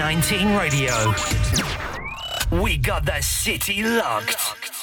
K19 Radio. We got the city locked. Mayman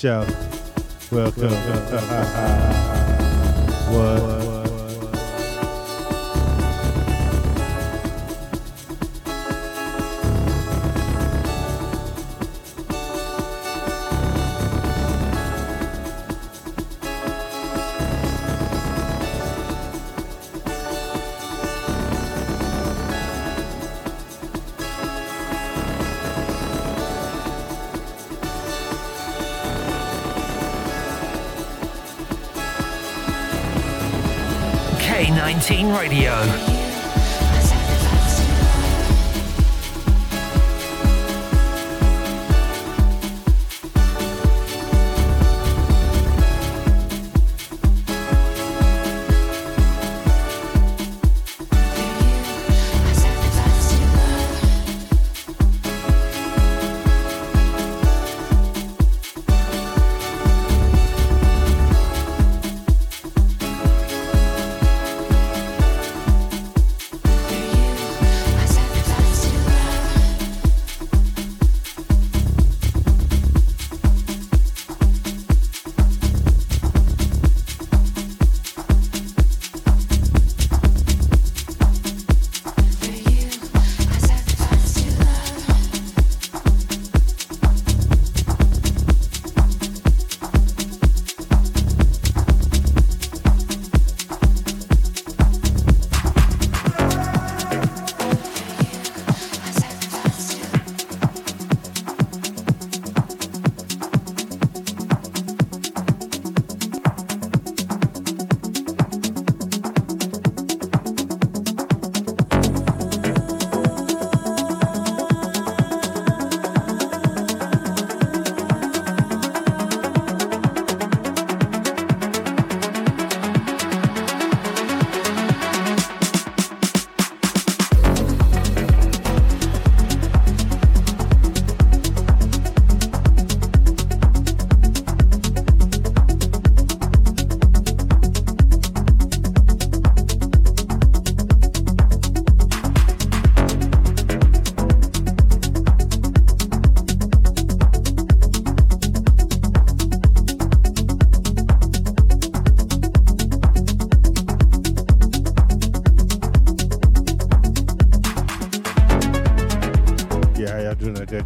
Shout. Welcome. what? K19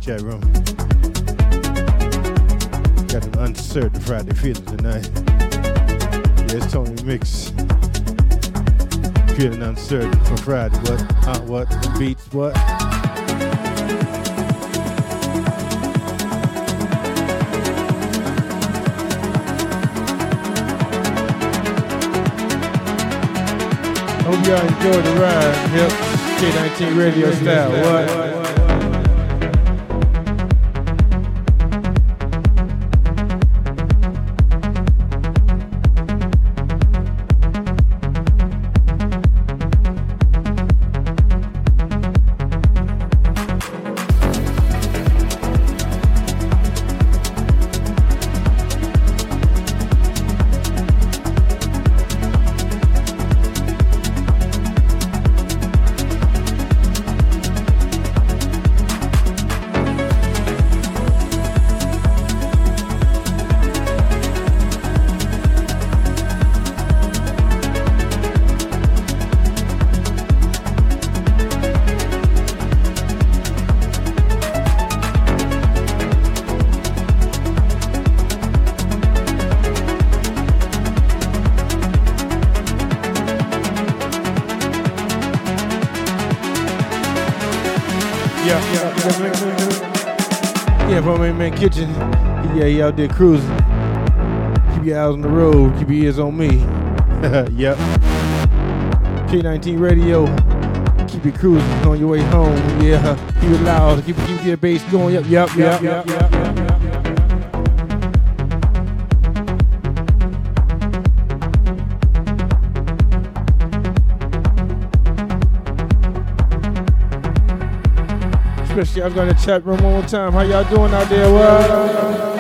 chat room. Got an uncertain Friday feeling tonight. Yeah, it's Tony Mix. Feeling uncertain for Friday. What? Huh? What? Beats? What? Hope y'all enjoy the ride. Yep. K19 radio style. What? Kitchen. Yeah, he out there cruising. Keep your eyes on the road. Keep your ears on me. yep. K19 Radio. Keep it cruising on your way home. Yeah. Keep it loud. Keep, keep your bass going. Yep, yep, yep, yep, yep, yep. yep, yep. Y'all going to chat room one more time. How y'all doing out there? Well,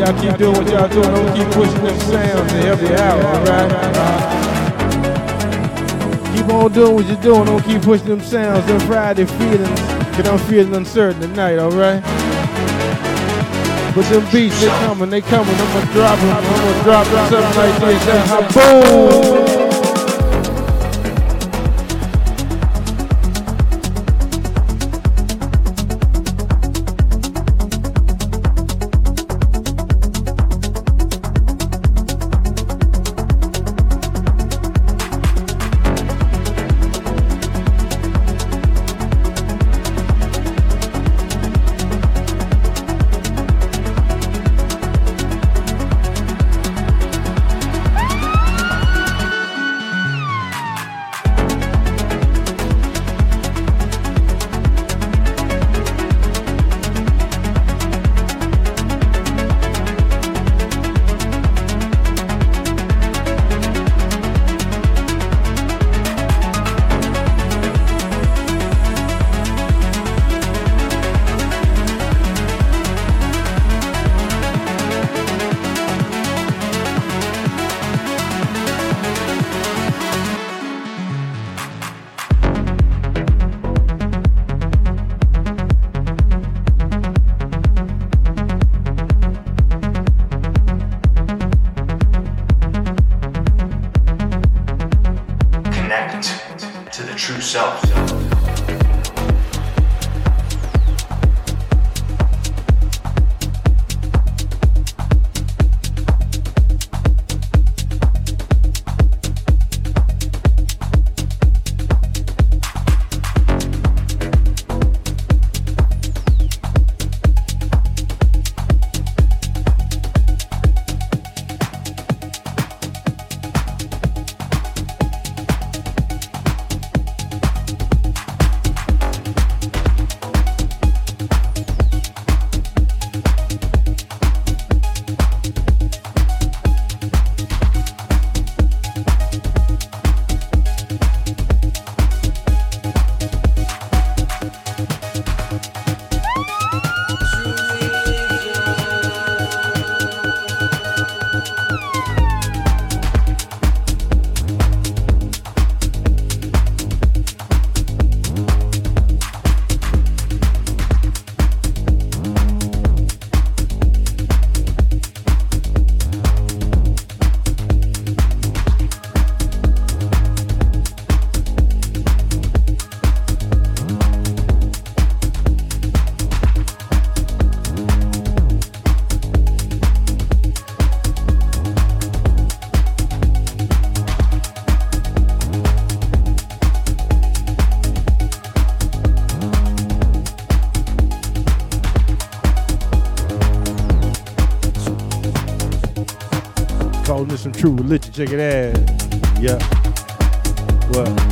y'all keep doing what y'all doing. Don't keep pushing them sounds to help you out, alright? Keep on doing what you're doing. Don't keep pushing them sounds, them Friday feelings. Cause I'm feeling uncertain tonight, alright? But them beats, they coming, they coming. I'm gonna drop them. I'm gonna drop them something like this. Uh, boom! True religion. Check it out. Yeah. What?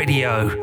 Radio.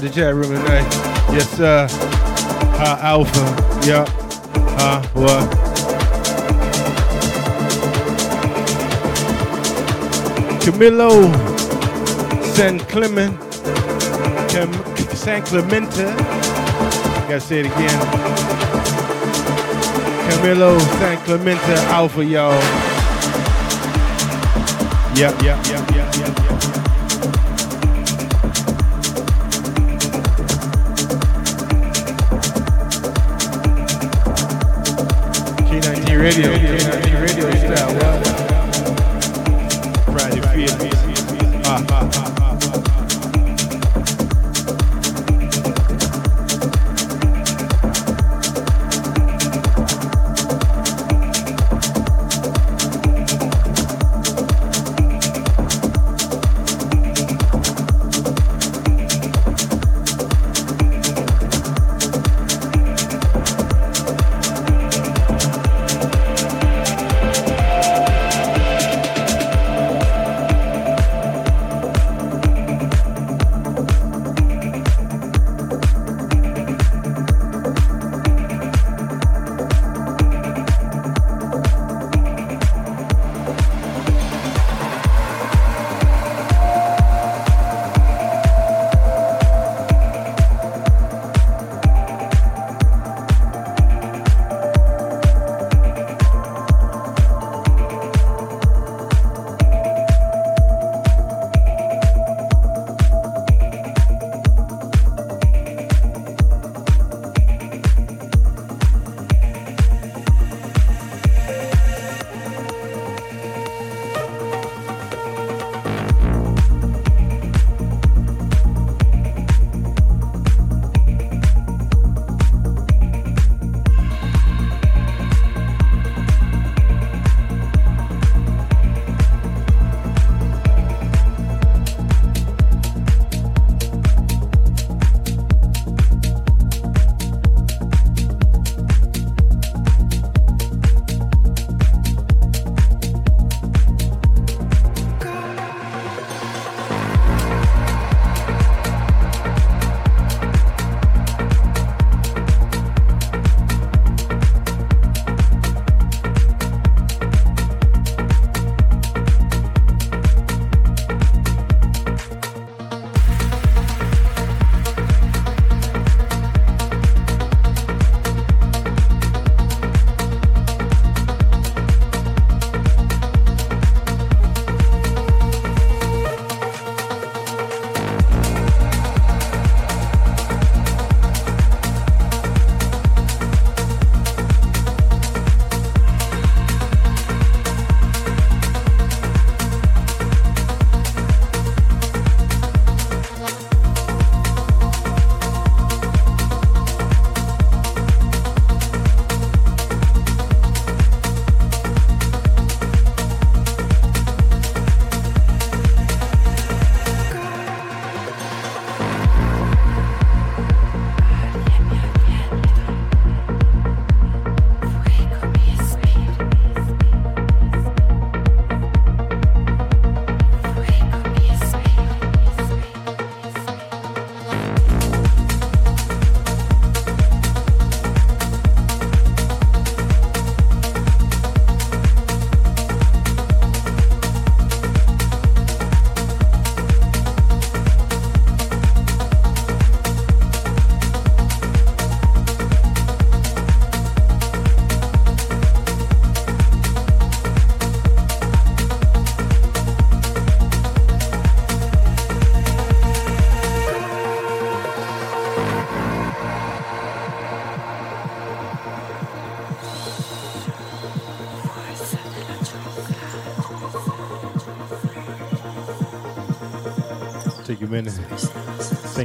the chat room tonight. Yes, sir. Uh, Alpha. Yep. Uh, what? Kamilo San Clement. Cam- San Clemente. Gotta say it again. Kamilo San Clemente Alpha, y'all. Yep, yep, yep, yep, yep. yep. Radio. Radio. Radio.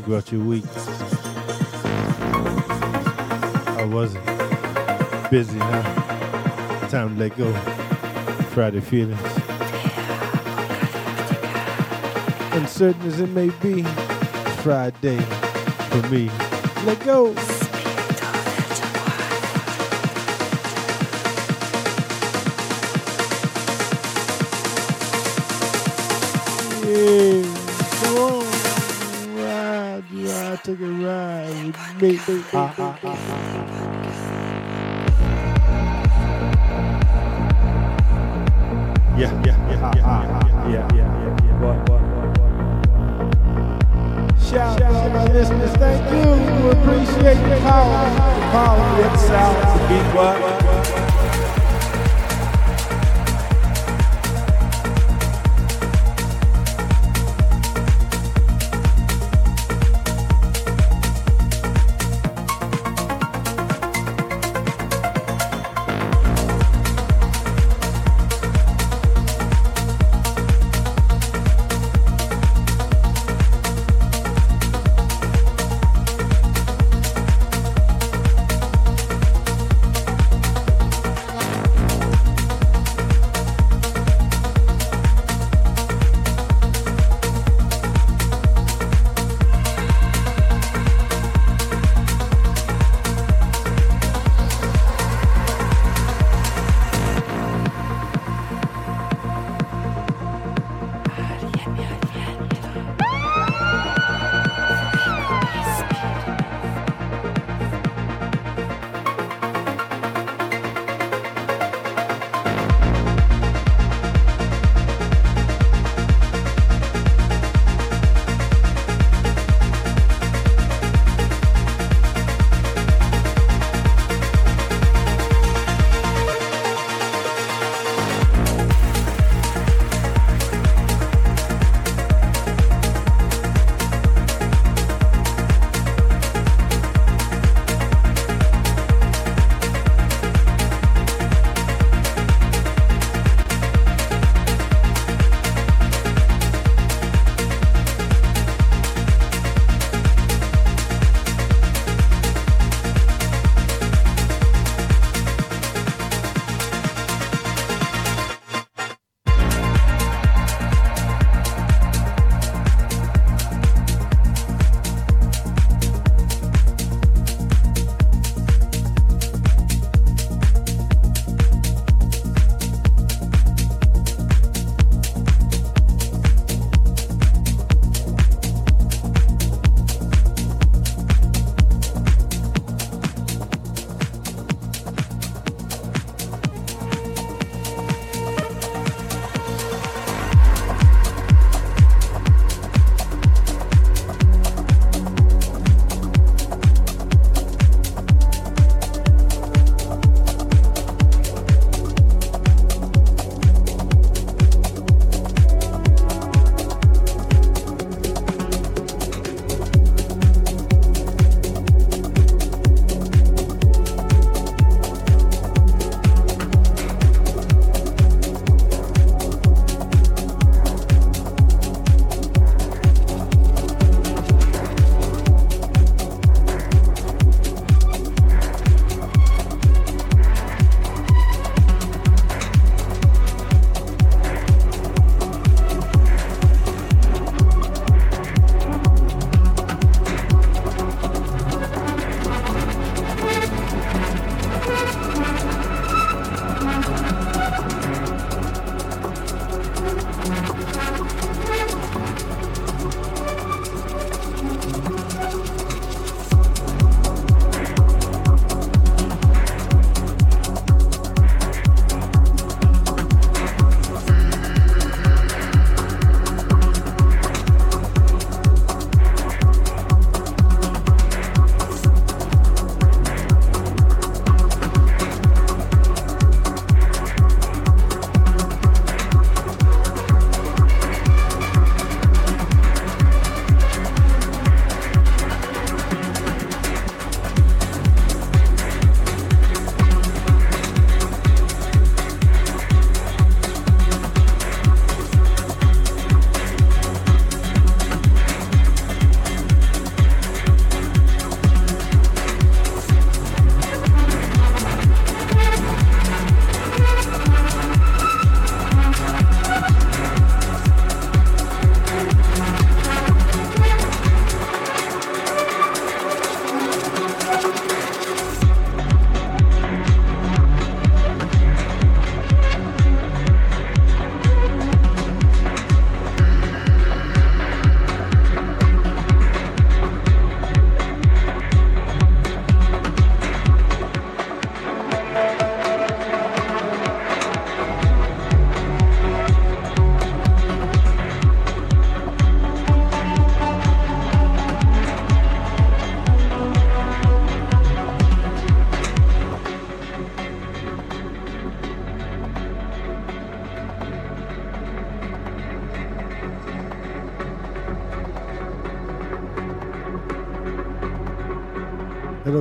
throughout your week. I wasn't busy now. Time to let go. Friday feelings. Uncertain as it may be, Friday for me. Let go. me.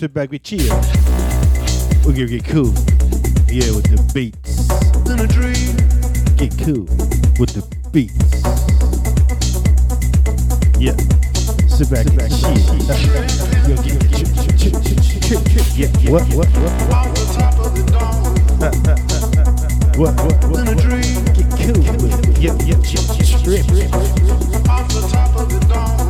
Sit back, we chill. We're gonna get cool. Yeah, with the beats. In a dream. Get cool with the beats. Yeah. Sit back, and chill. Yo, get, get, yeah, what, what, what, what, what, what, what, get cool with it. Yeah, yeah, ch- ch- strip, strip. Appreciate that. Appreciate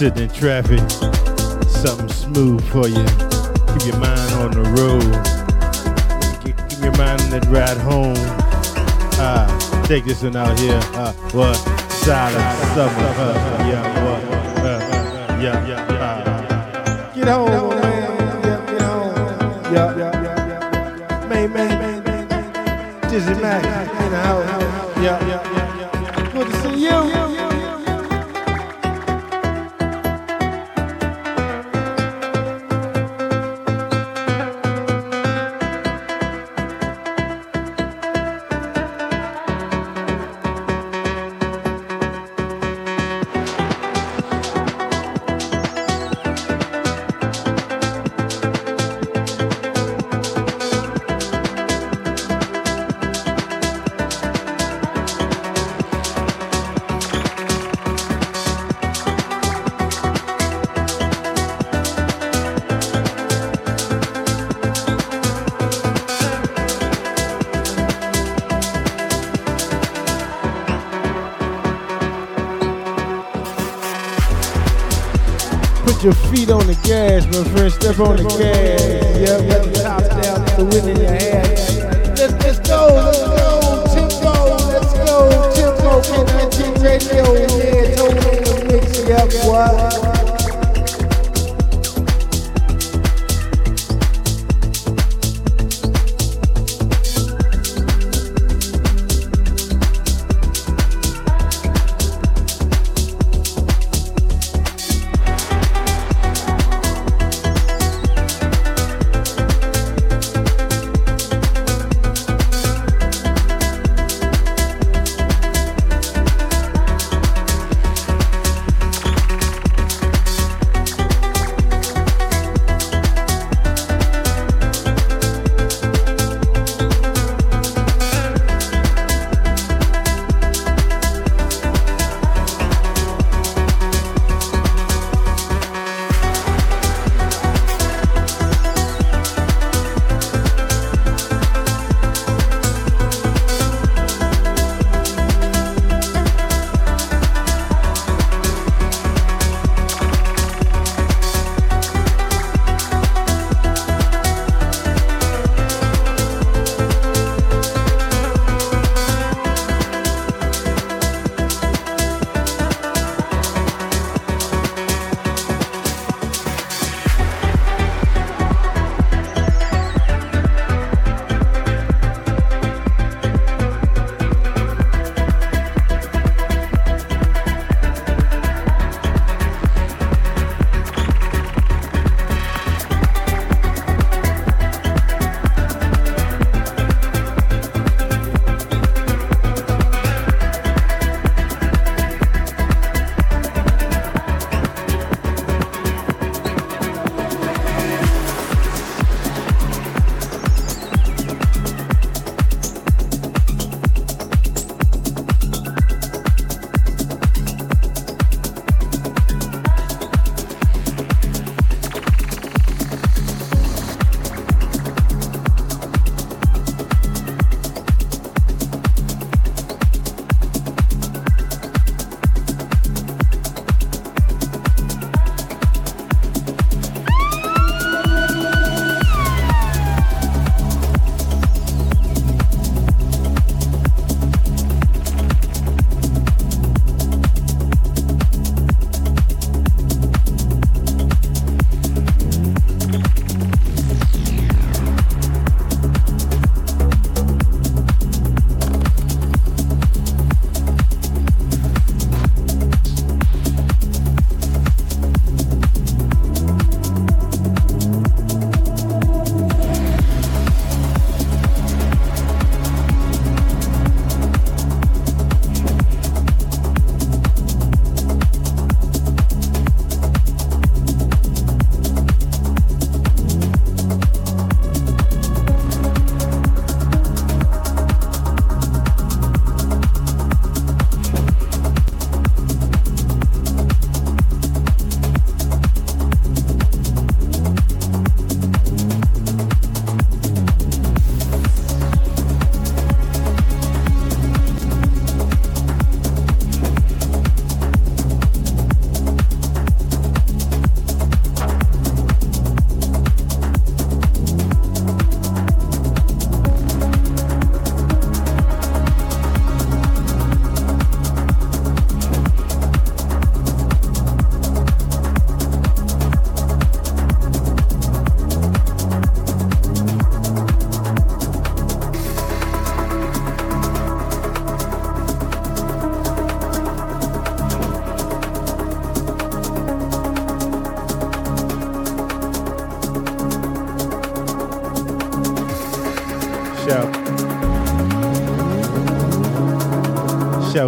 Sitting in traffic. Something smooth for you. Keep your mind on the road. Keep, keep your mind on that ride home. Ah, take this one out here. Uh, what? Silent summer. Uh, yeah, what? Uh, uh, yeah, yeah, yeah. Get home, man. On the gas. Let the top down, the wind in your hair. Let's, let's go, let's go,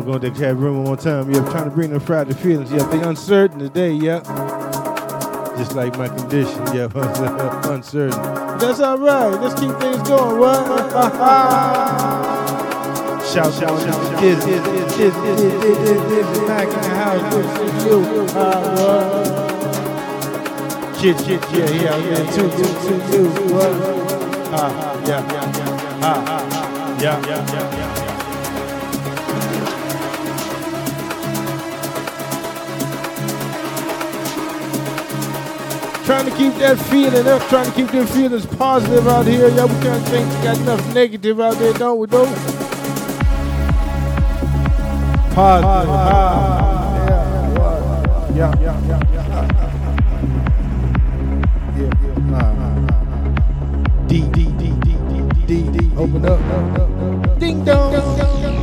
Y'all go to the that room one more time. You're trying to bring them Friday feelings. Yep, they uncertain today. Yep. Just like my condition. Yep, uncertain. That's all right. Let's keep things going. What? shout, shout, shout, This is this is this is this is back in the house. This is you. Uh, shit, shit, yeah, yeah, yeah. Two, two, two, two. What? Ah, yeah, yeah, yeah, yeah, yeah, yeah, yeah. Trying to keep that feeling up, trying to keep them feelings positive out here. Yeah, we can't think we got enough negative out there, don't we, though? Positive. Ah, yeah, yeah, yeah, yeah. Ah, ah, ah. D, D, D. Ding dong.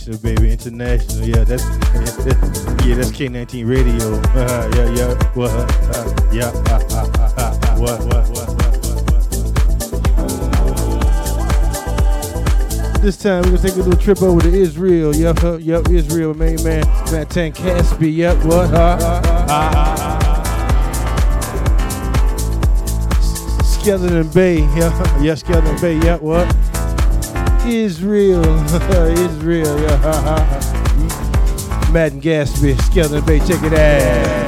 International, baby, international. Yeah, that's yeah, that's K19 Radio. Uh, yeah, yeah, what? Uh, yeah, uh, uh, uh, uh, uh, what, what, what, what? This time we're gonna take a little trip over to Israel. Yep, uh, yep, Israel, main man, Matan Caspi. Yep, what? Uh, uh, uh, uh, Skeleton Bay. Yeah, yeah, Skeleton Bay. Yeah, what? Israel. Israel. Yeah. Matan Caspi. Skeleton Bay. Check it out.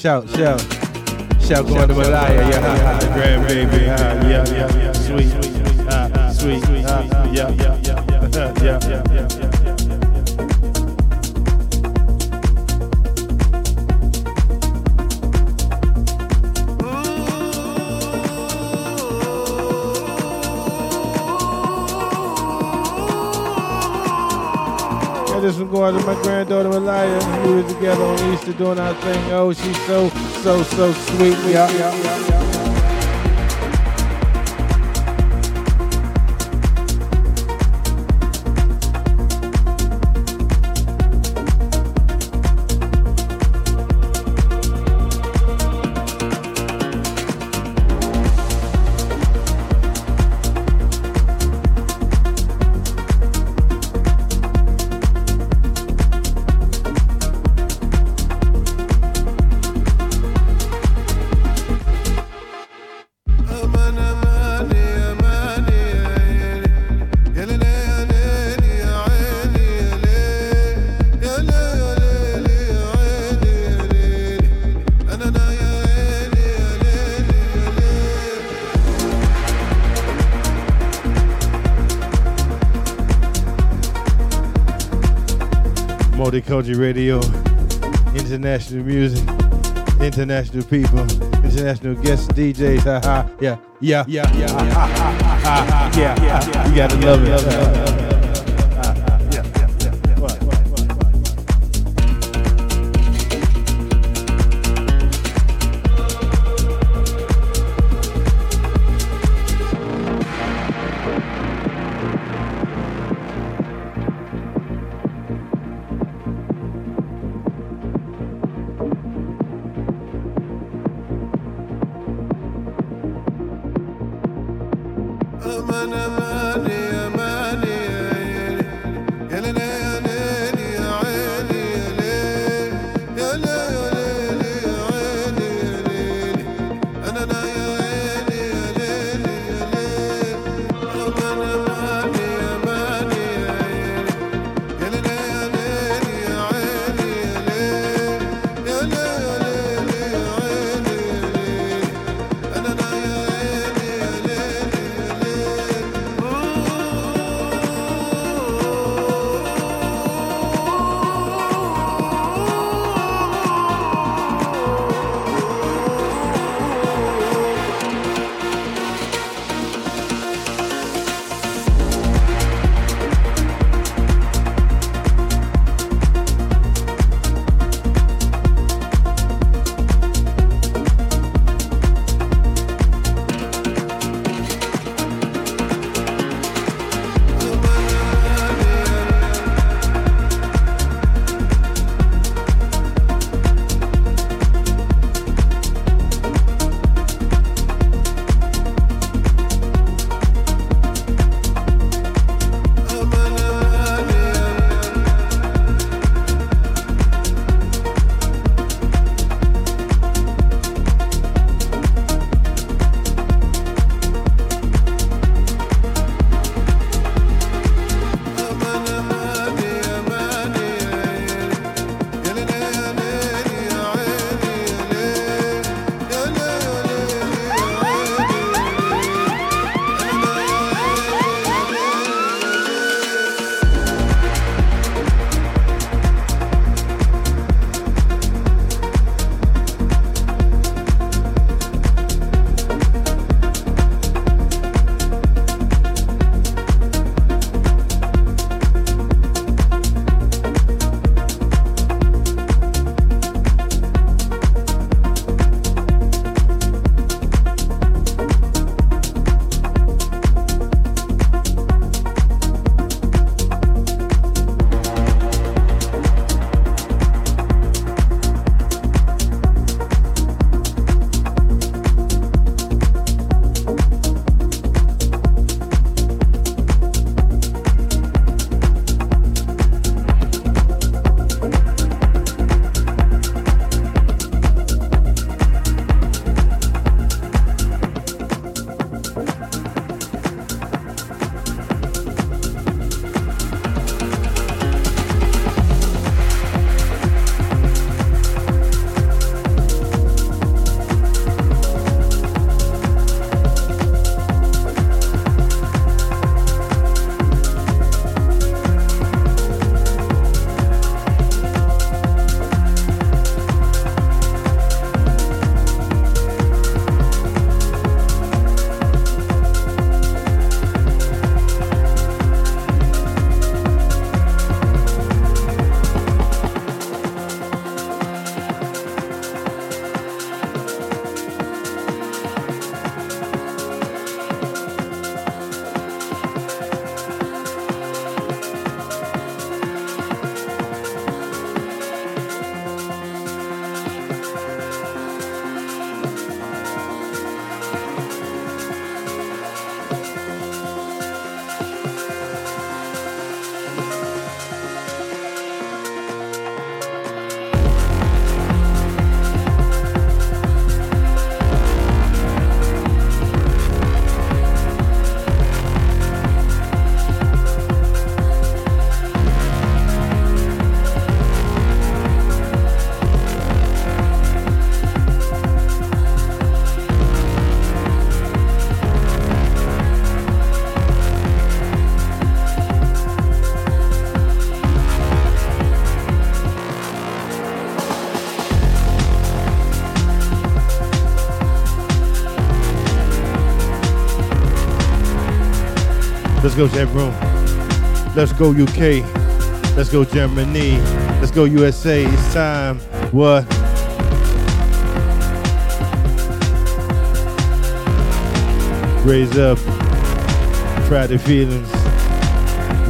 Shout, shout, shout. Going to Malaya, yeah, grandbaby, yeah, yeah, yeah, yeah, sweet, ah, sweet, ah, yeah, yeah, yeah, yeah, yeah, yeah, yeah. My granddaughter Malaya. We were together on Easter doing our thing. Oh, she's so, so, so sweet. Yeah, yeah, yeah, yeah. Multicultural Radio, international music, international people, international guest DJs. Ha ha. Yeah, yeah, yeah, yeah, ha, yeah, yeah. You gotta love it. Let's go chat room. Let's go UK. Let's go Germany. Let's go USA. It's time. What? Raise up. Try the feelings.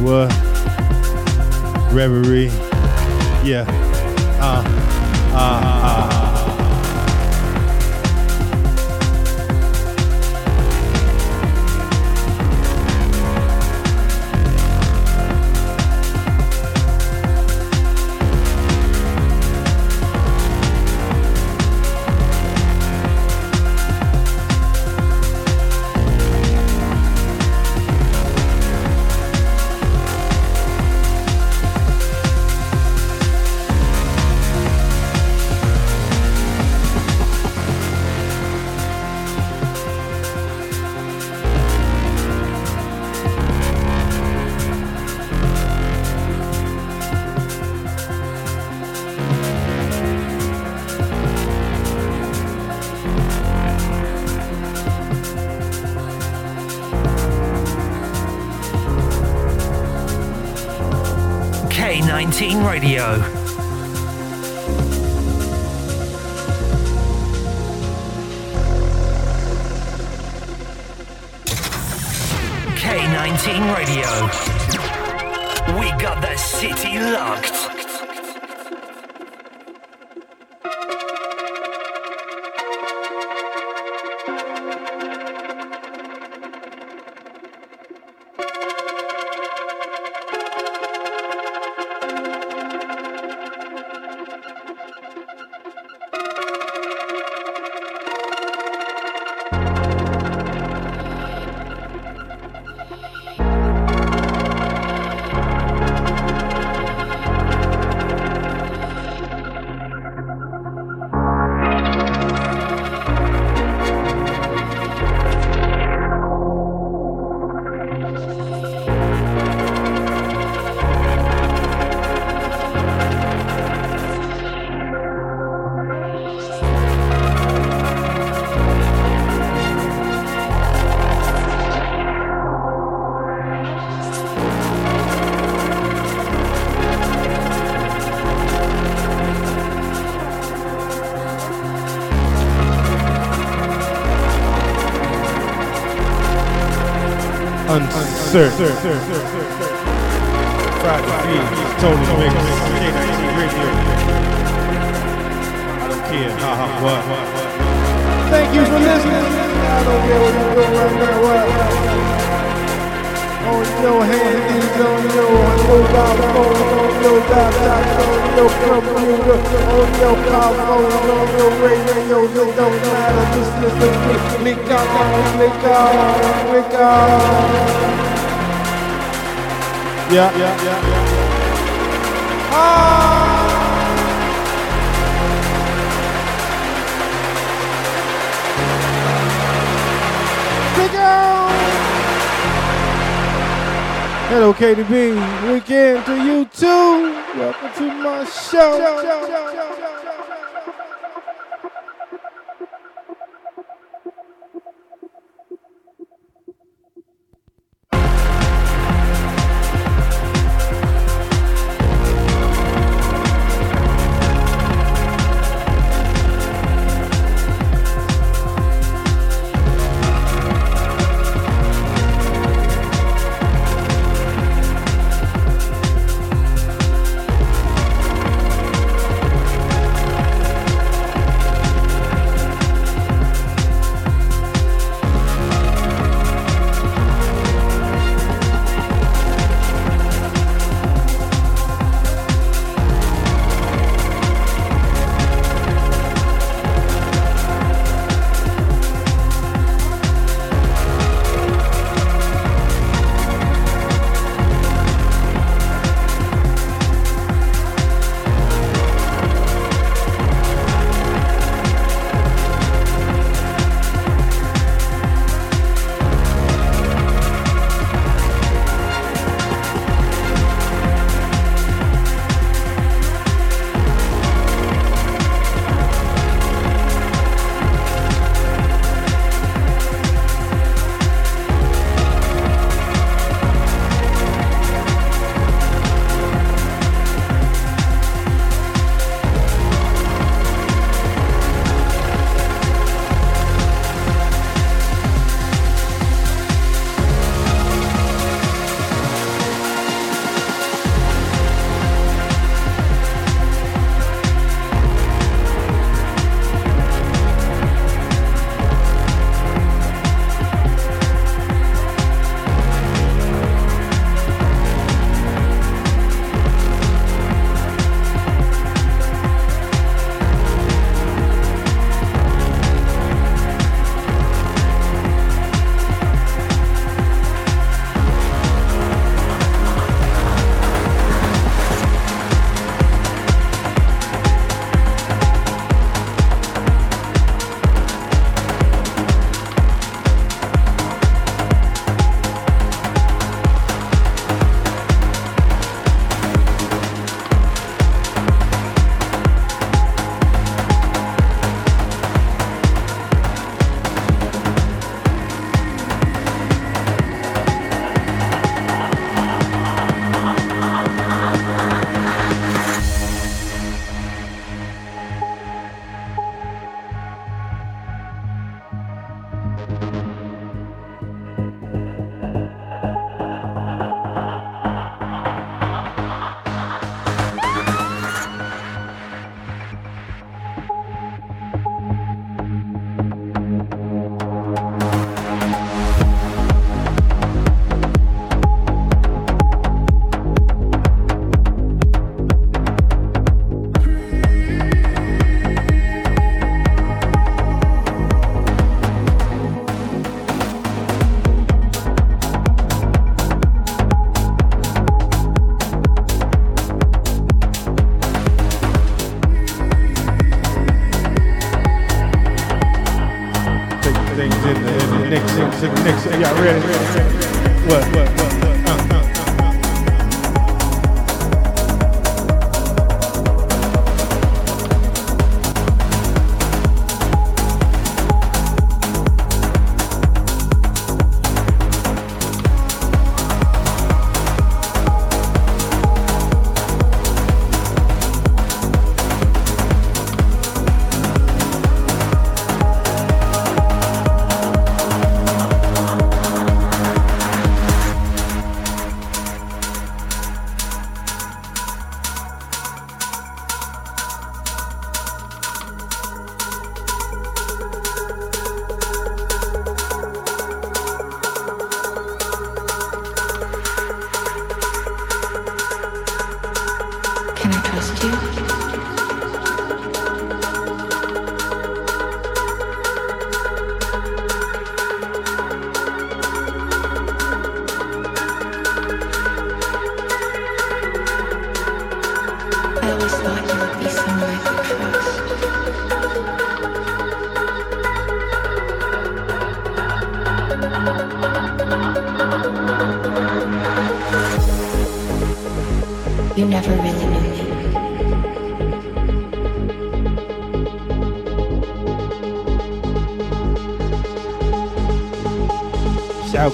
What? Reverie. Yeah. Uh. Uh. uh. K19 Radio. Uncertain. Friday Yeah, yeah, yeah, yeah. Click on. Hello, KDB. Weekend to you too. Welcome to my show. y'all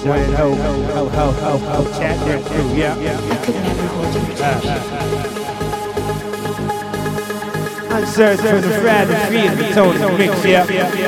Shout Gwen, ho, ho, ho, ho, ho, chat there too, yeah. I could never hold you tight. I'm searching for the free and the Tony mix, yeah.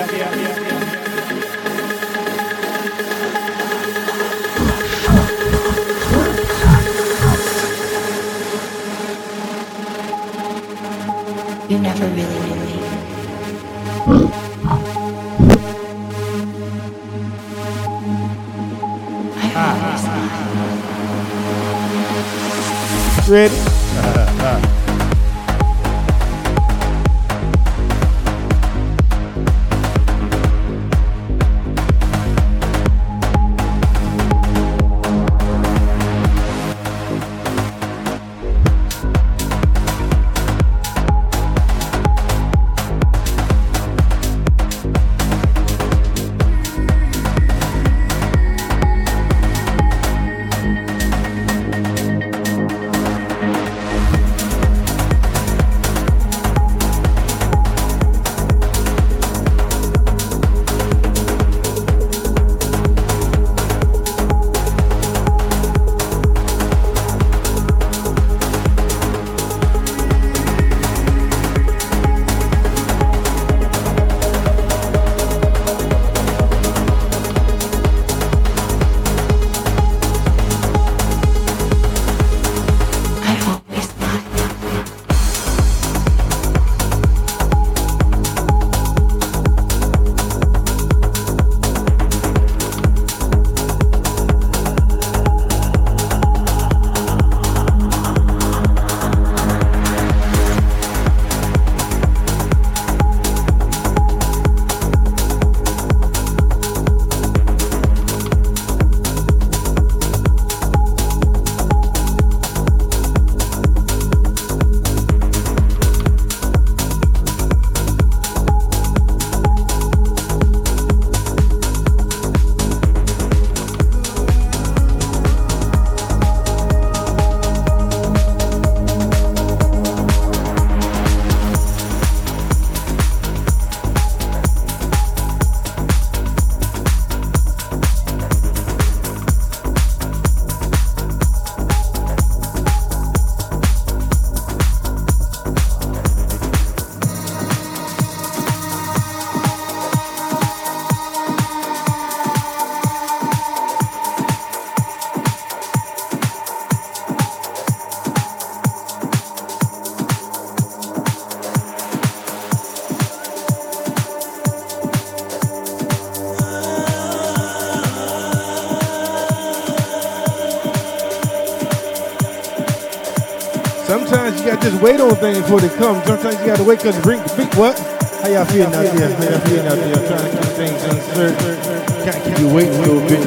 can't just wait on things before they come. Sometimes you gotta wait because drink big what? How y'all feeling out there? How y'all feeling out there? I'm trying to keep things uncertain. Gotta keep you waiting a little bit.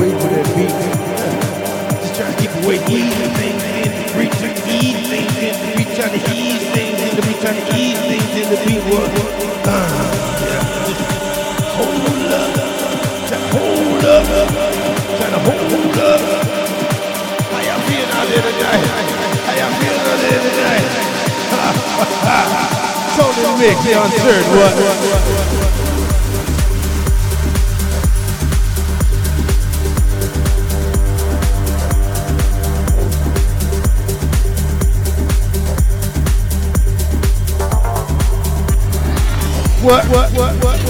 Wait for that beat. Just try to keep you waiting. Ease things in. Reach to ease things in. We try to ease things in. reach try to ease things in the beat What? Uh, yeah. Hold up. Try to hold up. Try to hold up. How y'all feeling out there tonight? here tonight. Tony Mix, the uncertain one. What, what, what, what?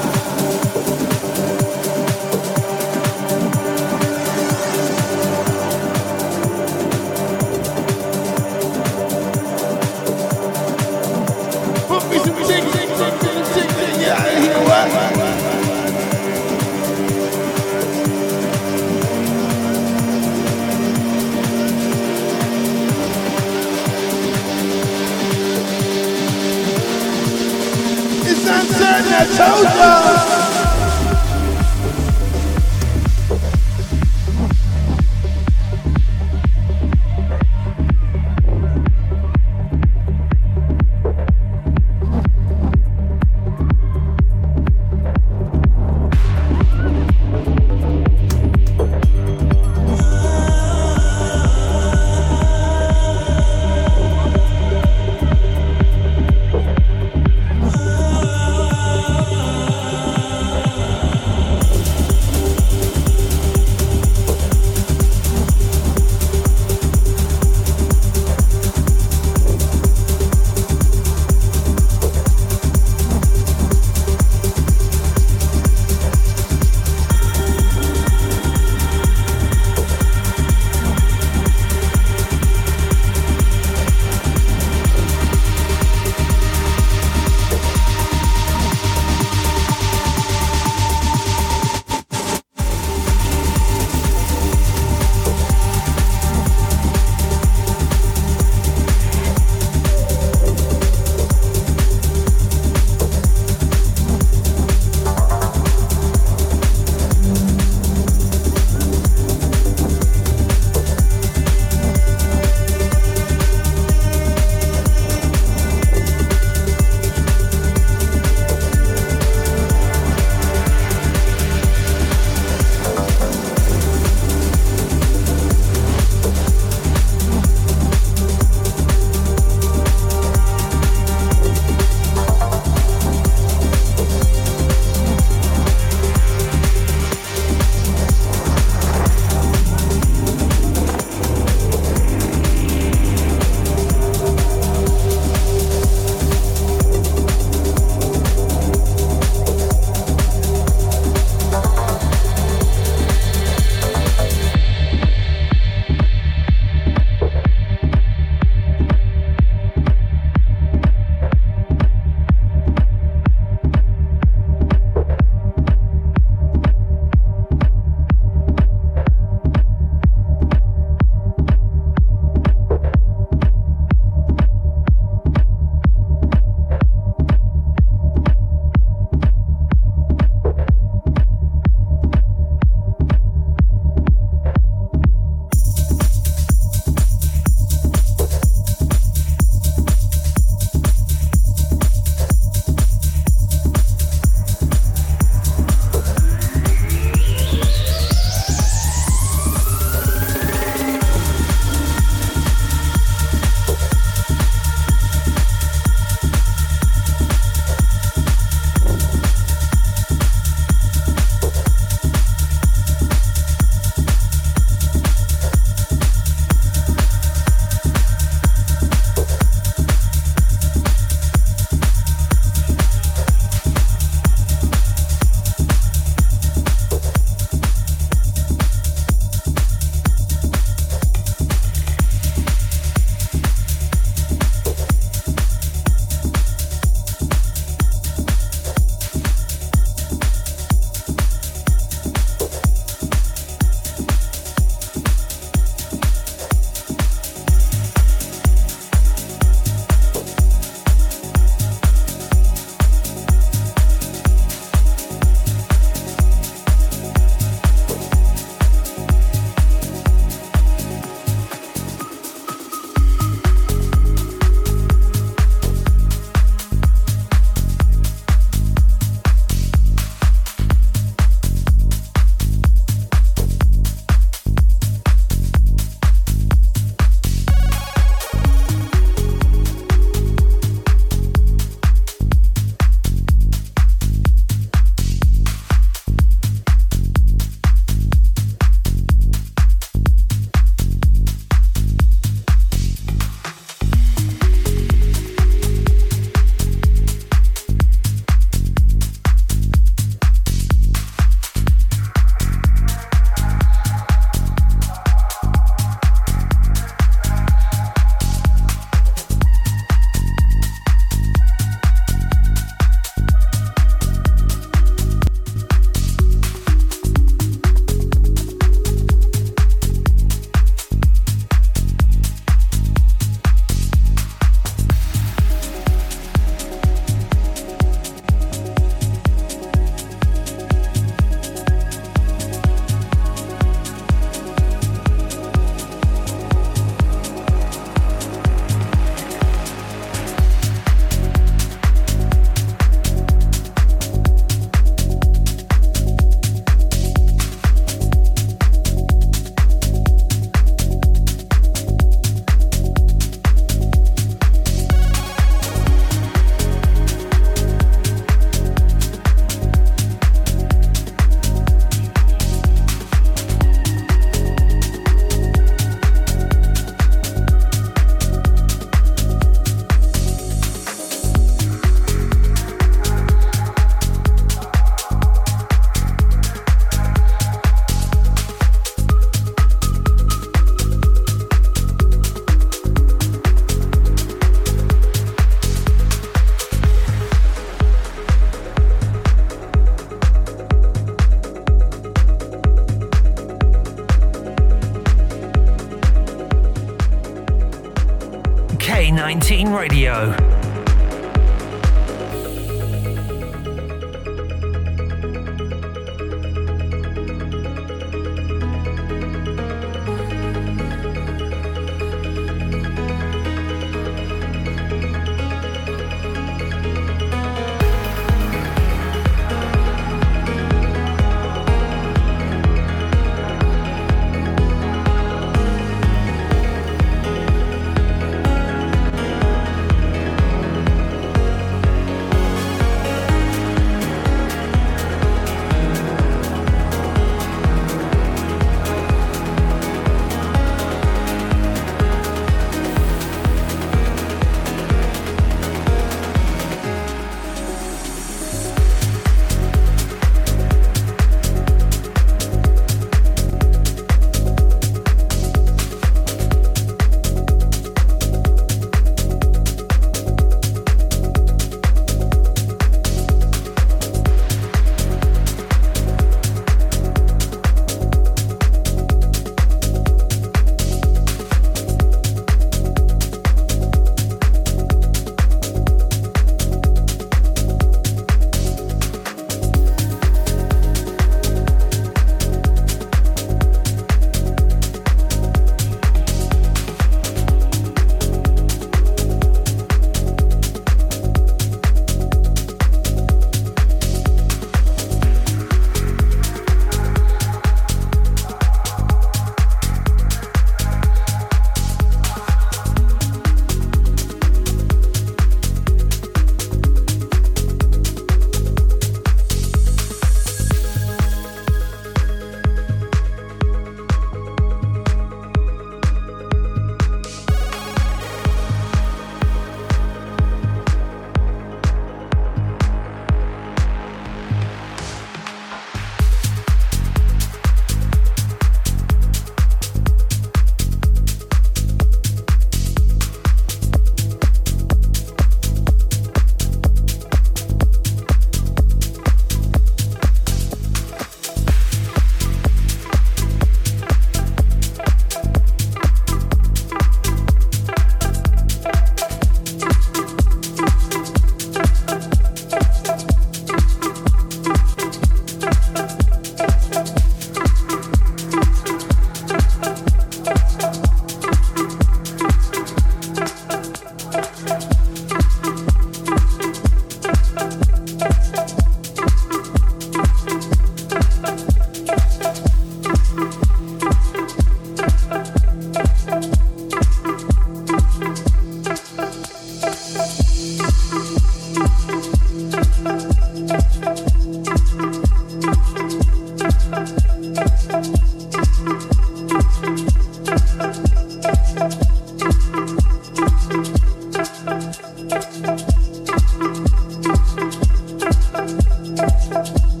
Bye.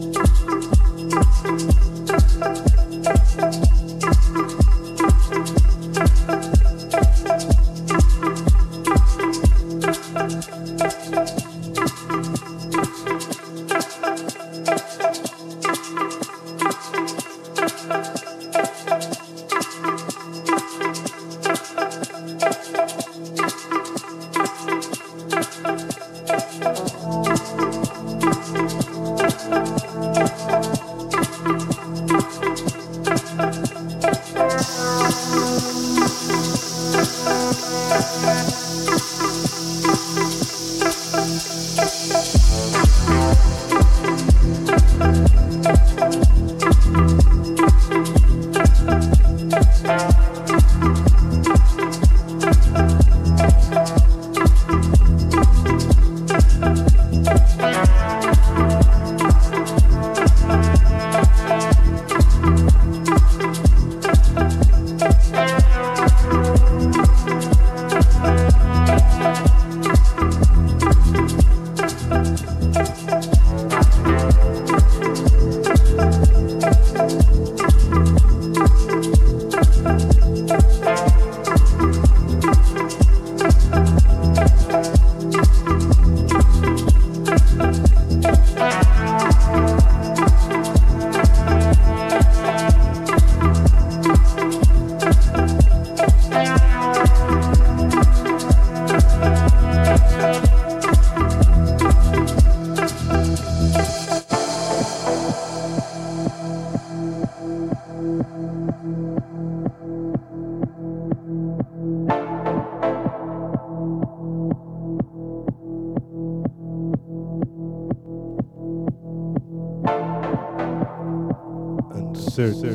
Sir,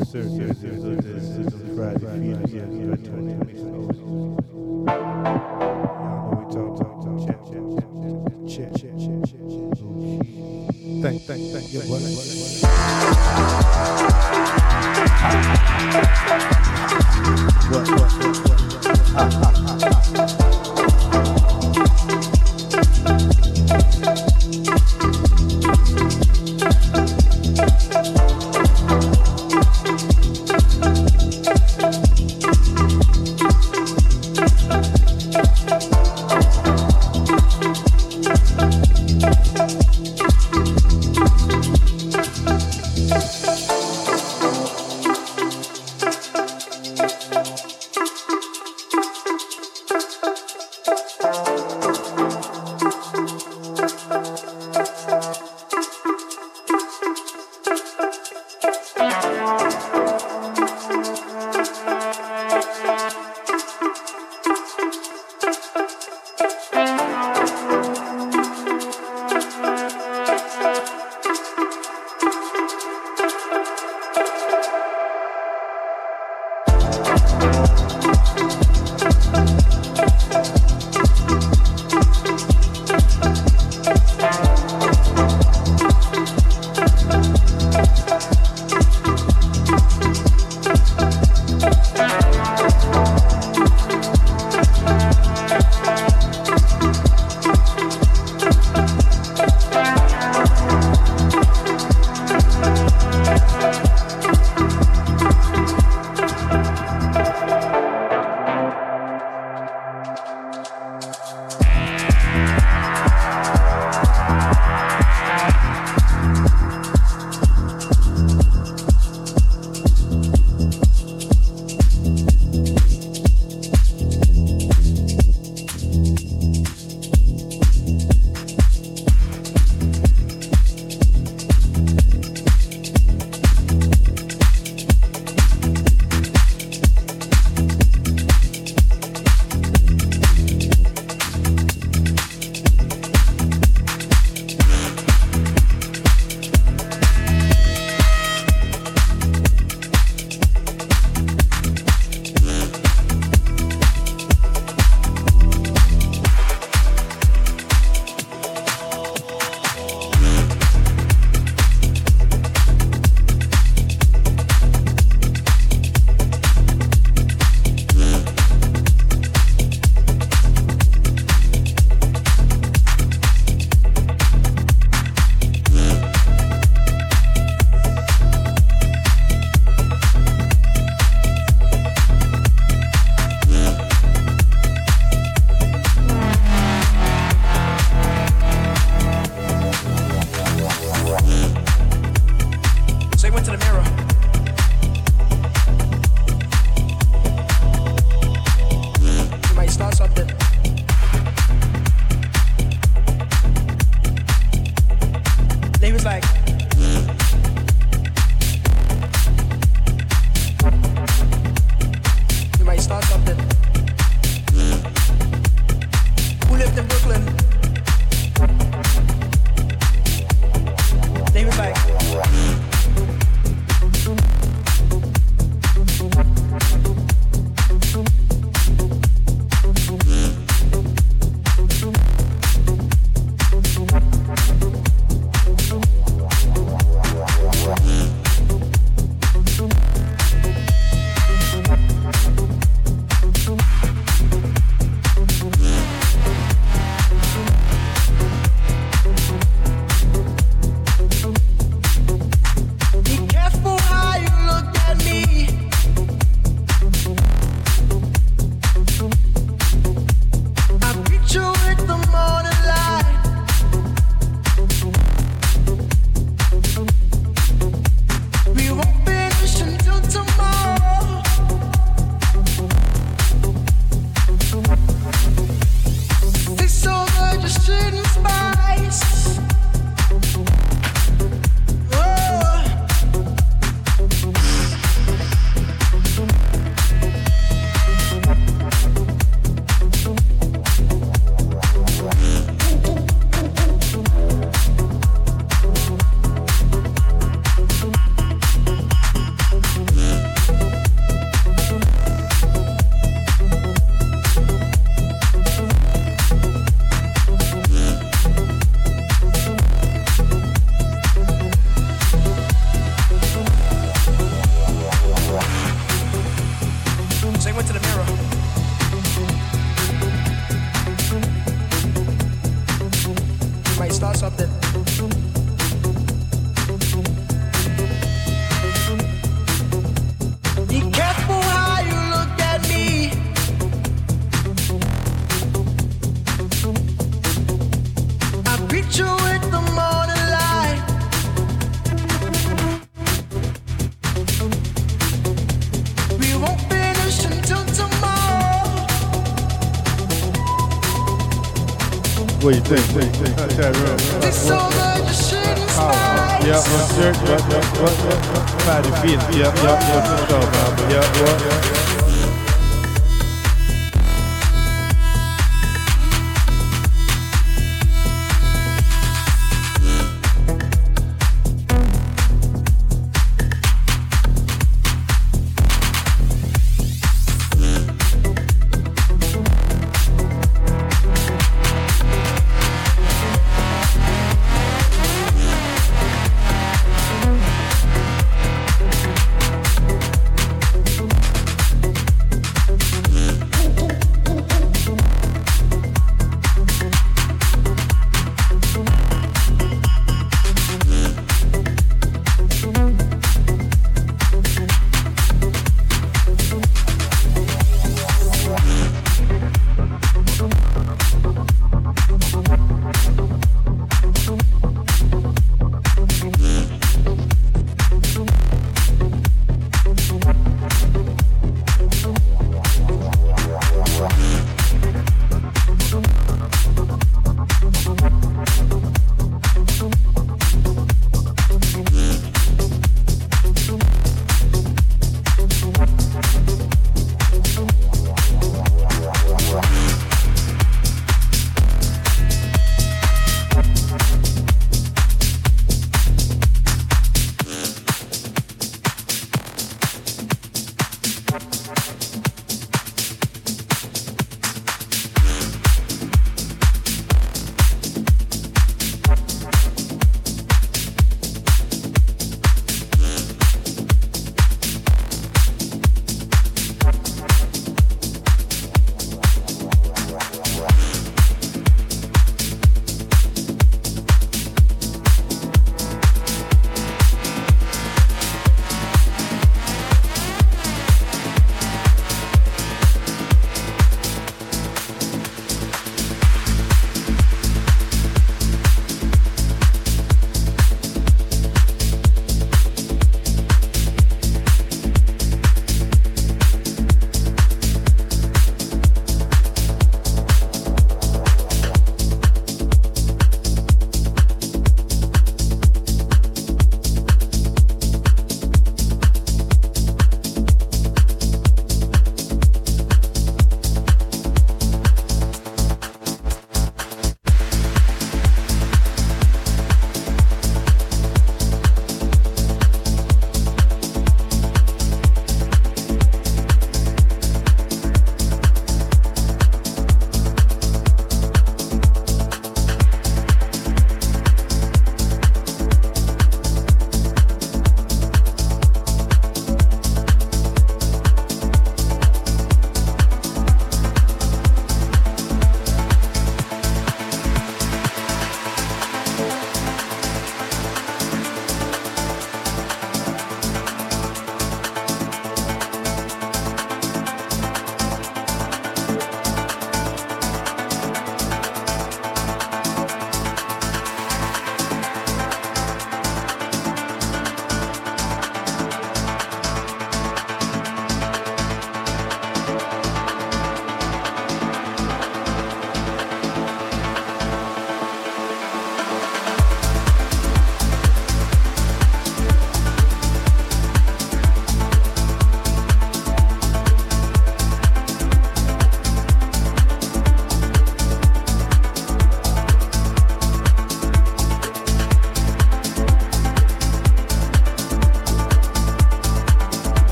Think? How's that real? It's so good you shouldn't smile. Yep, one shirt, yep, yep, yep, yep. Body feeling, yep, yep, yep. Yep, yep, yep.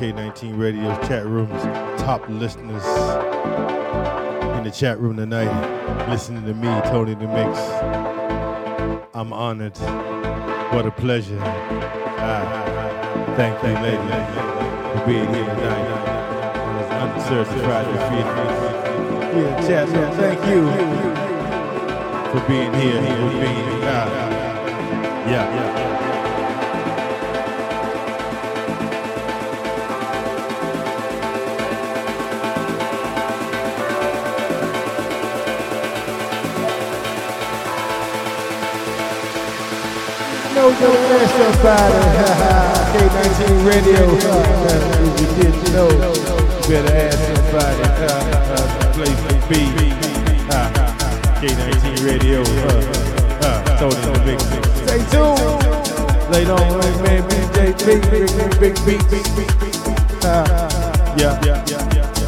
K19 Radio's chat room's top listeners in the chat room tonight, listening to me, Tony the Mix. I'm honored. What a pleasure. Ah, thank you, lady, for being here tonight on this uncertain Friday feeling. Yeah, chat room, thank you for being here with me. Ah, yeah, yeah. No, no, that's somebody. K19 Radio. Uh, if you didn't know, you better ask somebody. Uh, uh. Ah, K19 Radio. Uh, uh, Tony the Mix. Stay tuned. Later on, man, BJ Big, big, big, big, big, big, big. Uh, yeah, yeah,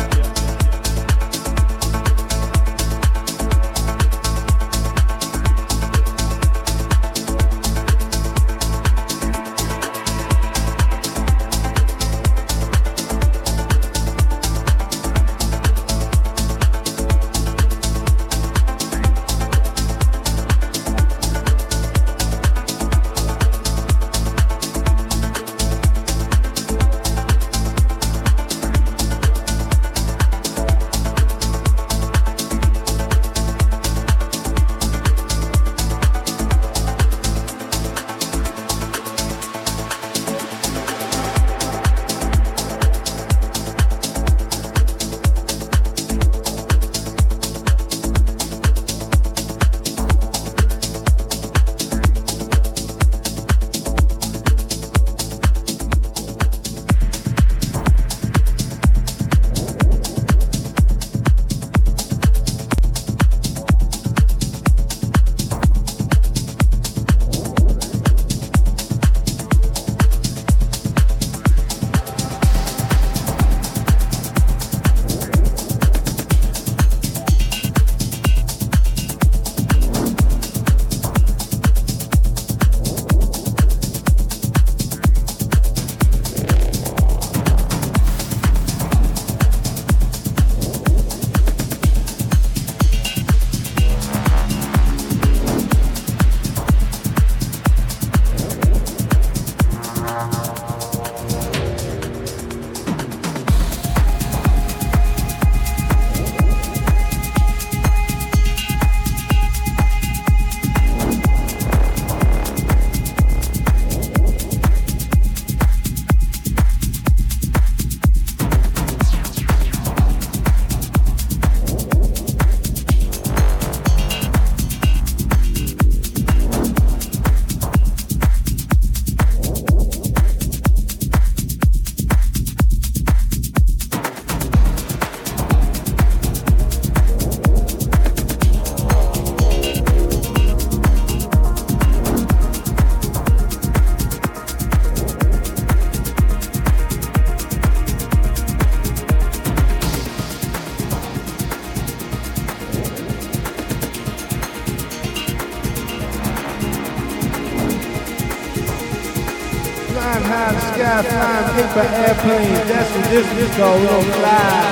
paper airplanes. That's what this is called. We don't fly.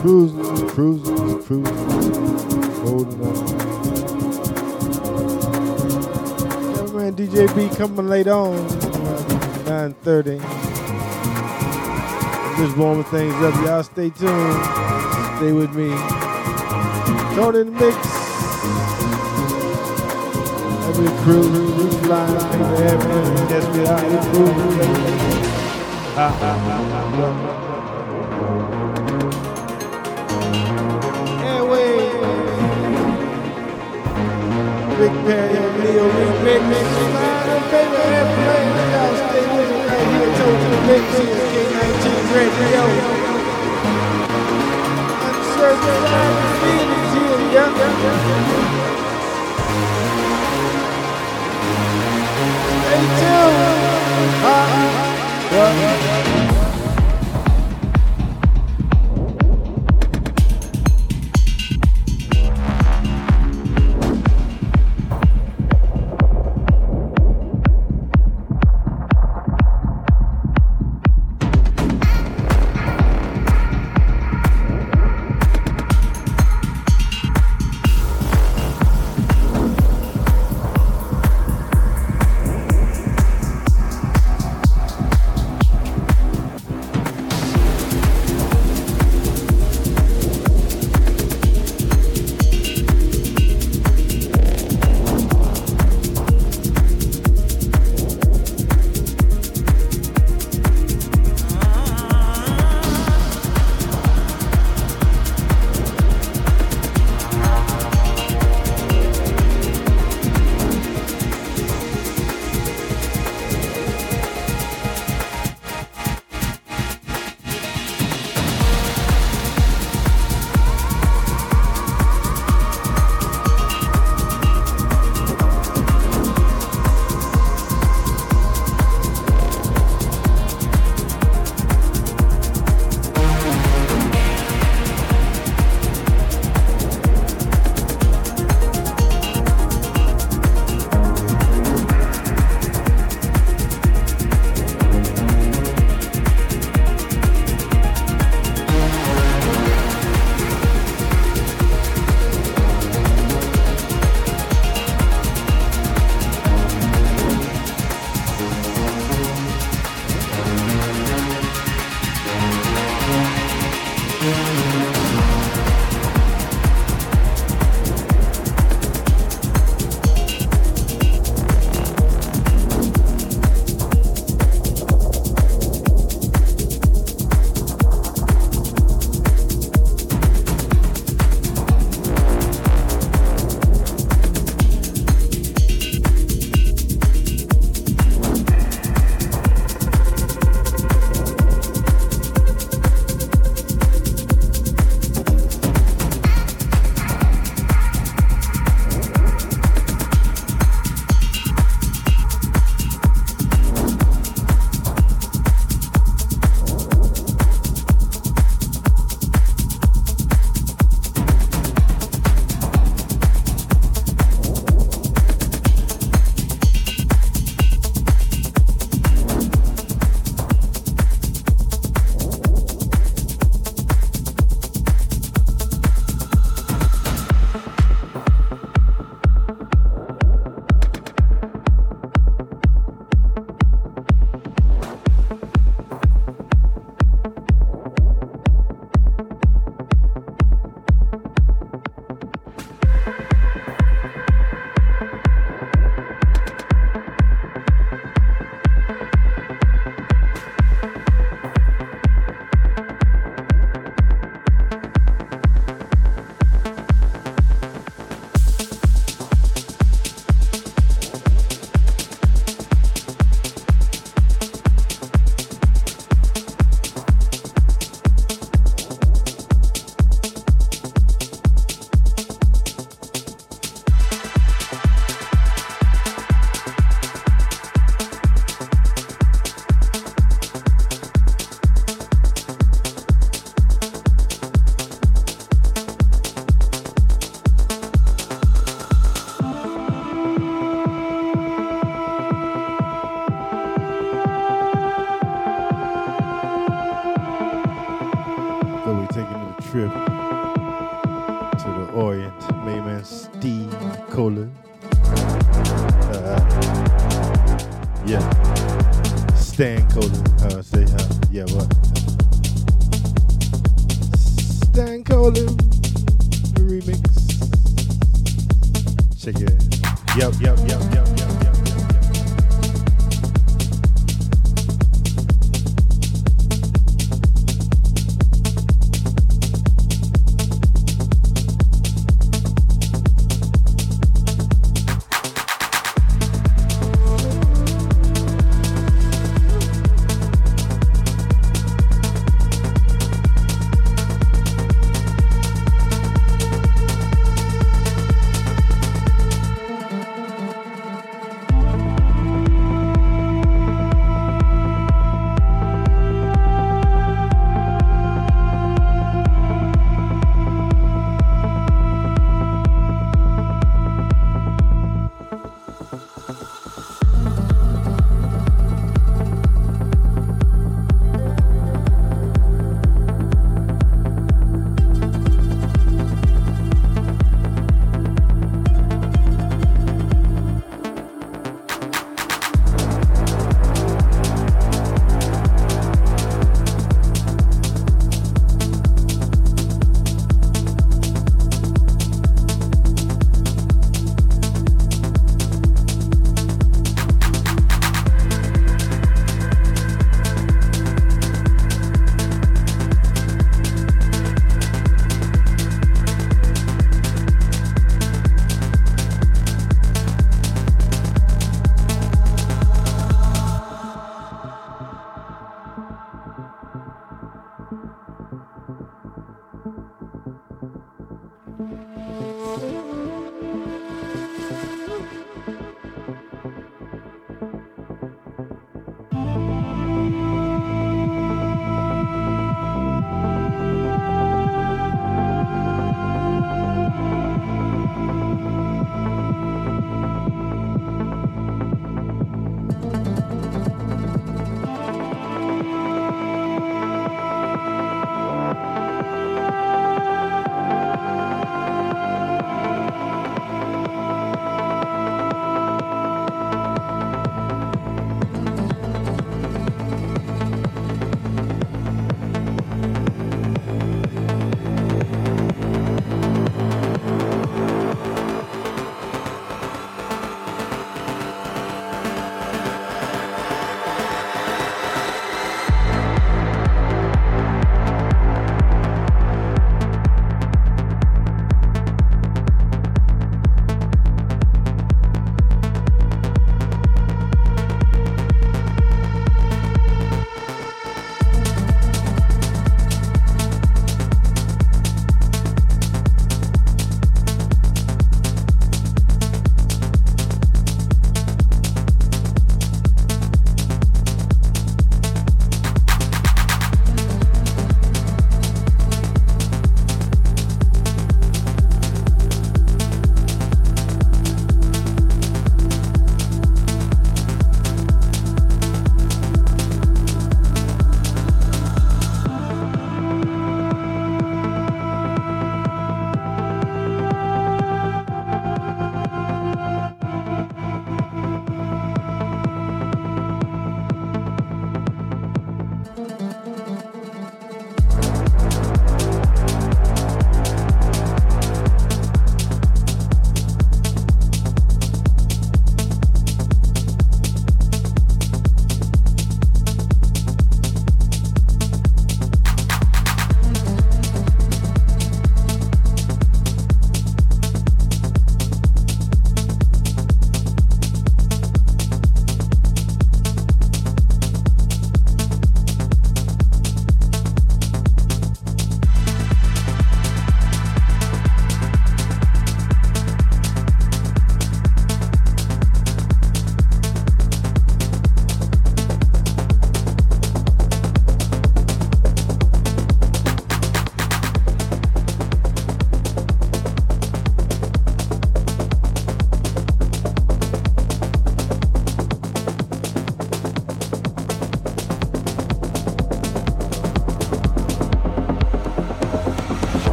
Cruising, cruising, cruising. holding on. Yeah, man, DJ B coming late on. 9.30. Just warming things up. Y'all stay tuned. Stay with me. Tony the mix. Every crew, crew flying, heaven, guess we out here grooving. Ha, ha, ha, ha. Leo remix. Flying paper airplane. Stay with right here. You the mix here. K19 Radio. Uncertain feelings here. Stay tuned. Uh,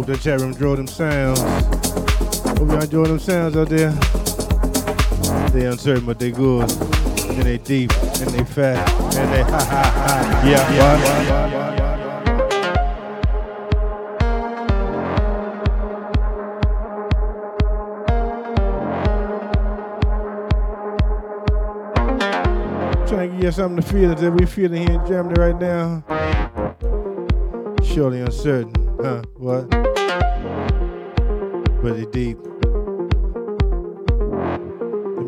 hope that chat room draw them sounds. Hope y'all enjoy them sounds out there. They uncertain, but they good. And they deep, and they fat, and they ha ha ha. Yeah, yeah. Give you something to feel that we feeling here in Germany right now. Surely uncertain, huh? What?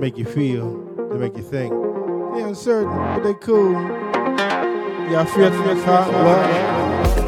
Make you feel. They make you think. They uncertain, but they cool. Y'all feel the? What?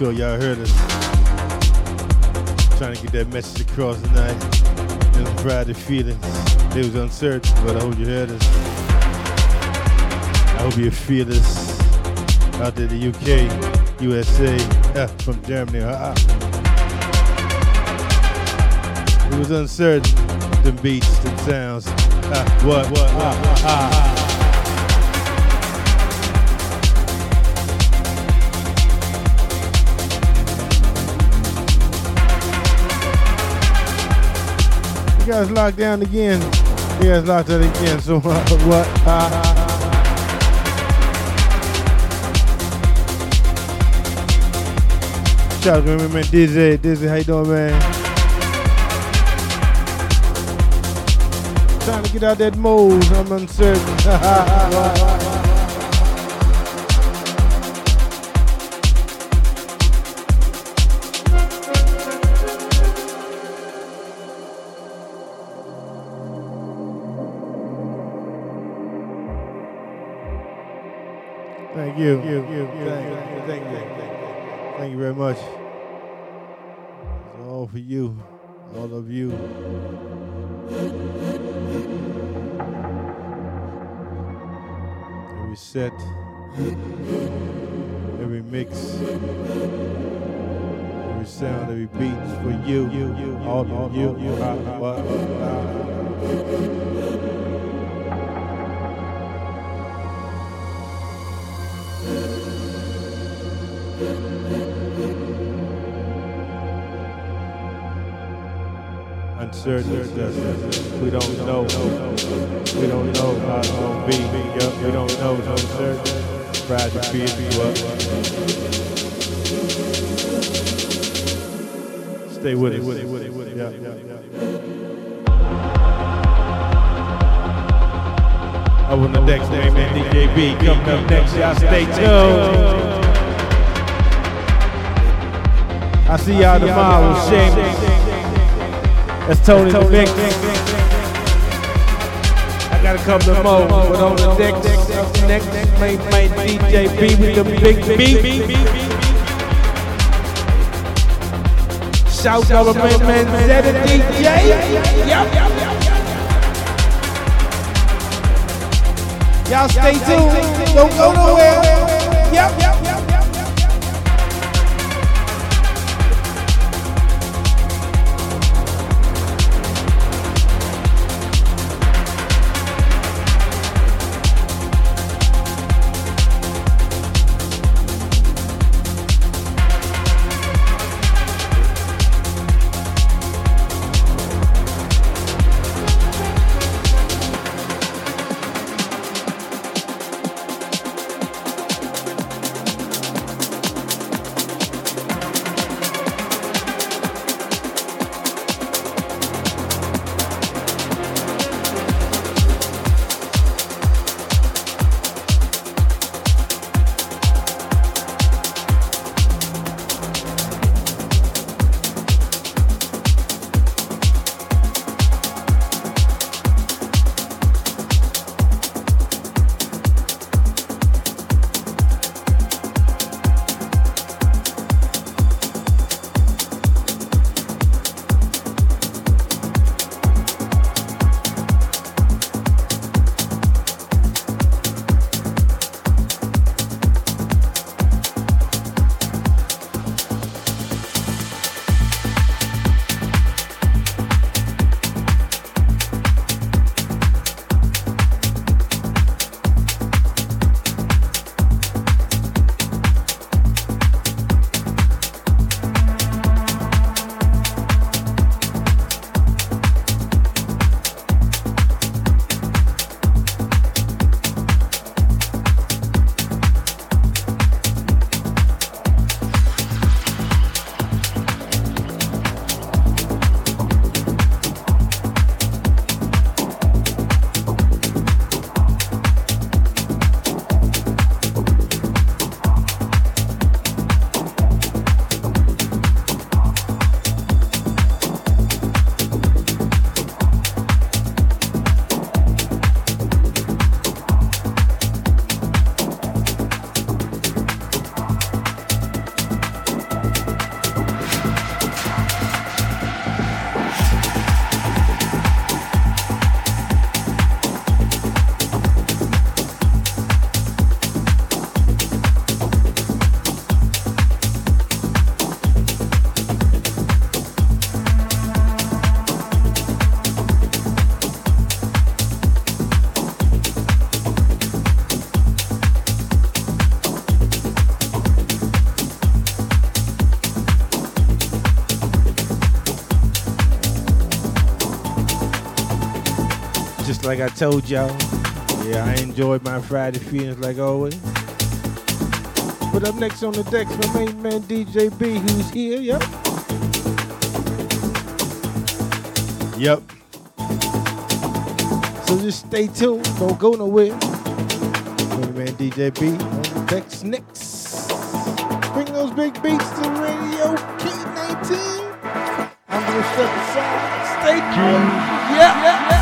Sure y'all heard us. Trying to get that message across tonight. Them Friday feelings. They was uncertain, but I hope you heard us. I hope you feel us out there in the UK, USA, uh, from Germany. Uh. It was uncertain. Them beats, them sounds. Ah, what? What? Ah, ah. You guys locked down again. You guys locked out again. So uh, what? Ah. Shout out to my man Dizzy. Dizzy, how you doing, man? Trying to get out that mold. I'm uncertain. you. Every set, every mix, every sound, every beat for you. All of you. Ah, what, ah. Uncertain. We don't know. We don't know how it's gonna be. Yup, we don't know. It's uncertain. Proud to be you up. Stay with us. Yeah, yeah, yeah. Up on the next name, man, DJ B. Coming up next, y'all stay tuned. I see y'all tomorrow. Shame. That's Tony the Mix. I got a couple to Mo, but on the deck, next, next, my, my DJ B with the big beat. Shout out to my man Zeta DJ. Yep. Y'all stay tuned. Don't go nowhere. Yep, like I told y'all, yeah, I enjoyed my Friday feelings like always. But up next on the decks, my main man DJ B, who's here. Yep. Yep. So just stay tuned. Don't go nowhere. Main man DJ B on the decks next. Bring those big beats to Radio K19. I'm gonna step aside. Stay tuned. Yeah, yeah, yeah.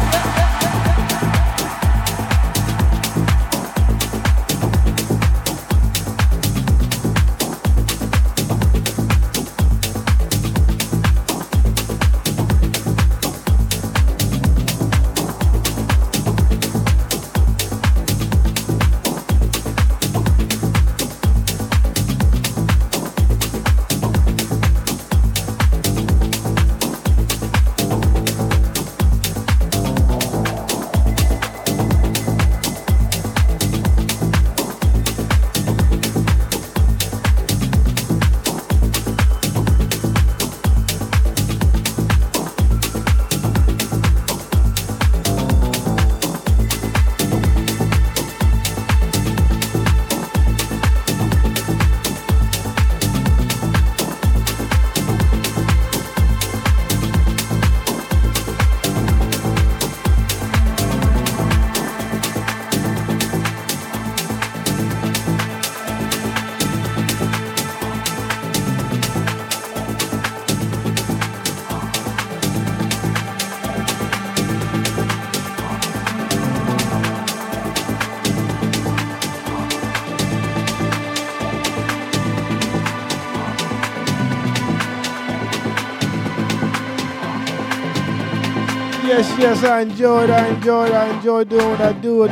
Yes, I enjoyed, I enjoyed, I enjoy doing what I do. I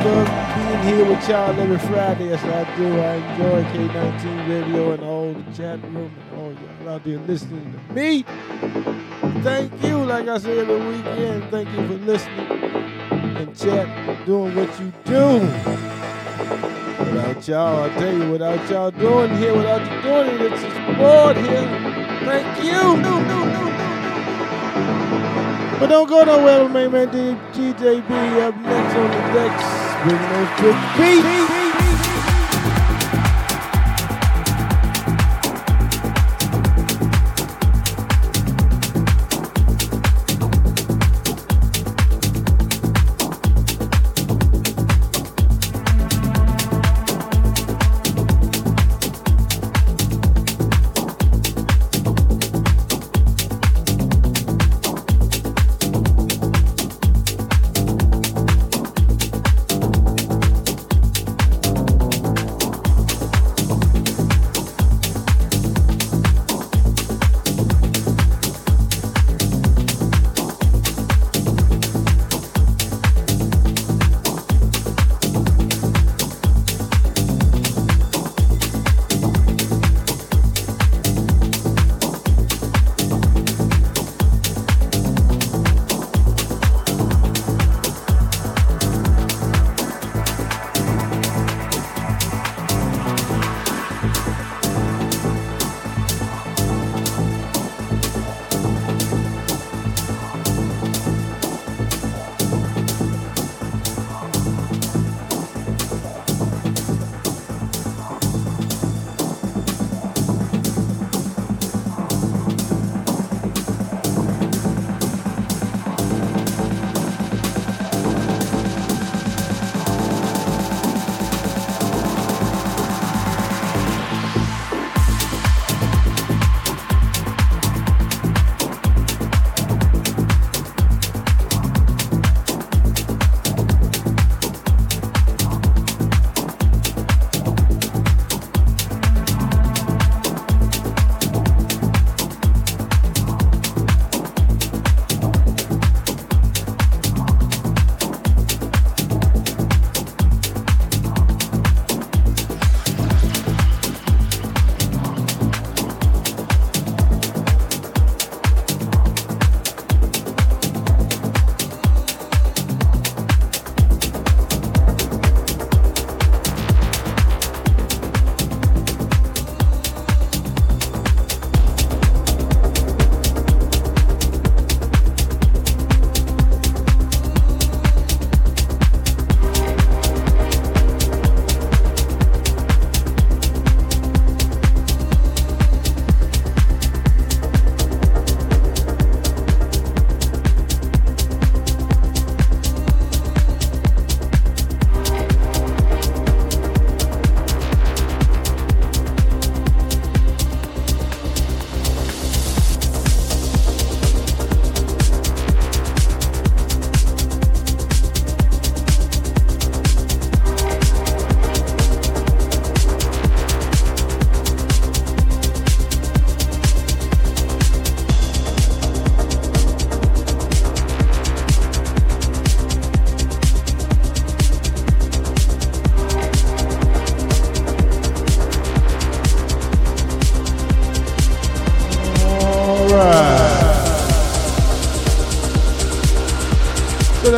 being here with y'all every Friday. Yes, I do. I enjoy K19 Radio and all the chat room and all y'all out there listening to me. Thank you, like I say every weekend. Thank you for listening and chat, doing what you do. Without y'all, I tell you, without y'all doing here, without you doing it, it's a sport here. Thank you. But don't go nowhere me, man. DJ B up next on the decks. Bringing those big beats.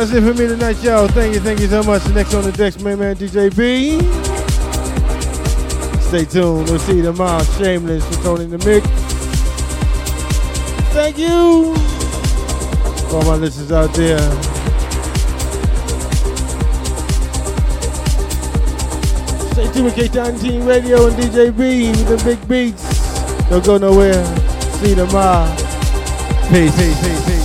That's it for me tonight, y'all. Thank you, thank you so much. Next on the decks, my man DJ B. Stay tuned. We'll see you tomorrow. Shameless for Tony the Mix. Thank you. All my listeners out there. Stay tuned with K19 Radio and DJ B with the big beats. Don't go nowhere. See you tomorrow. Peace. Peace. Peace. Peace.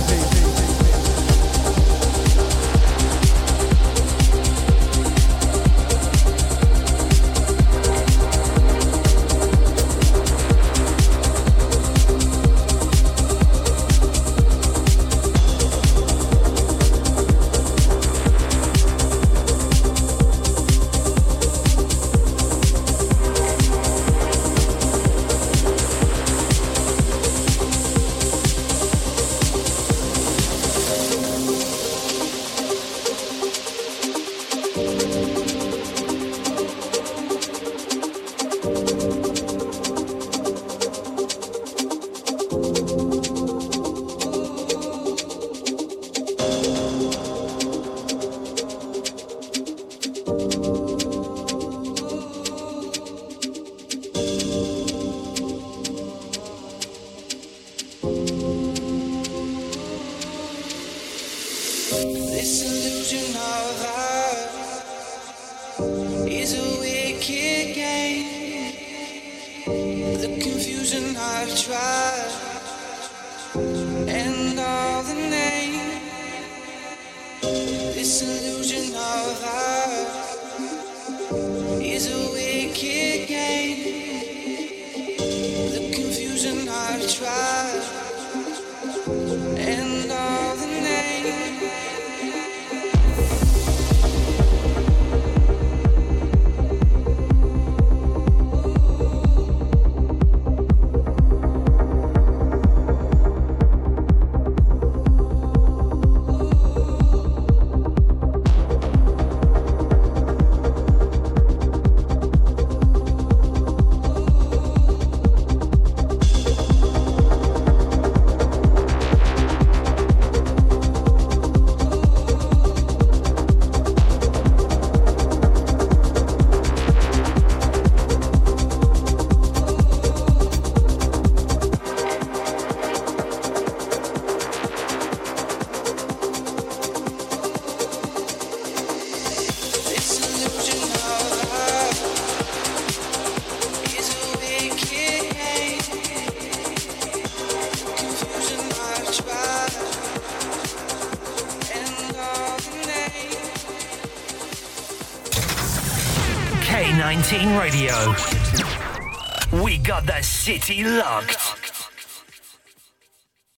City locked.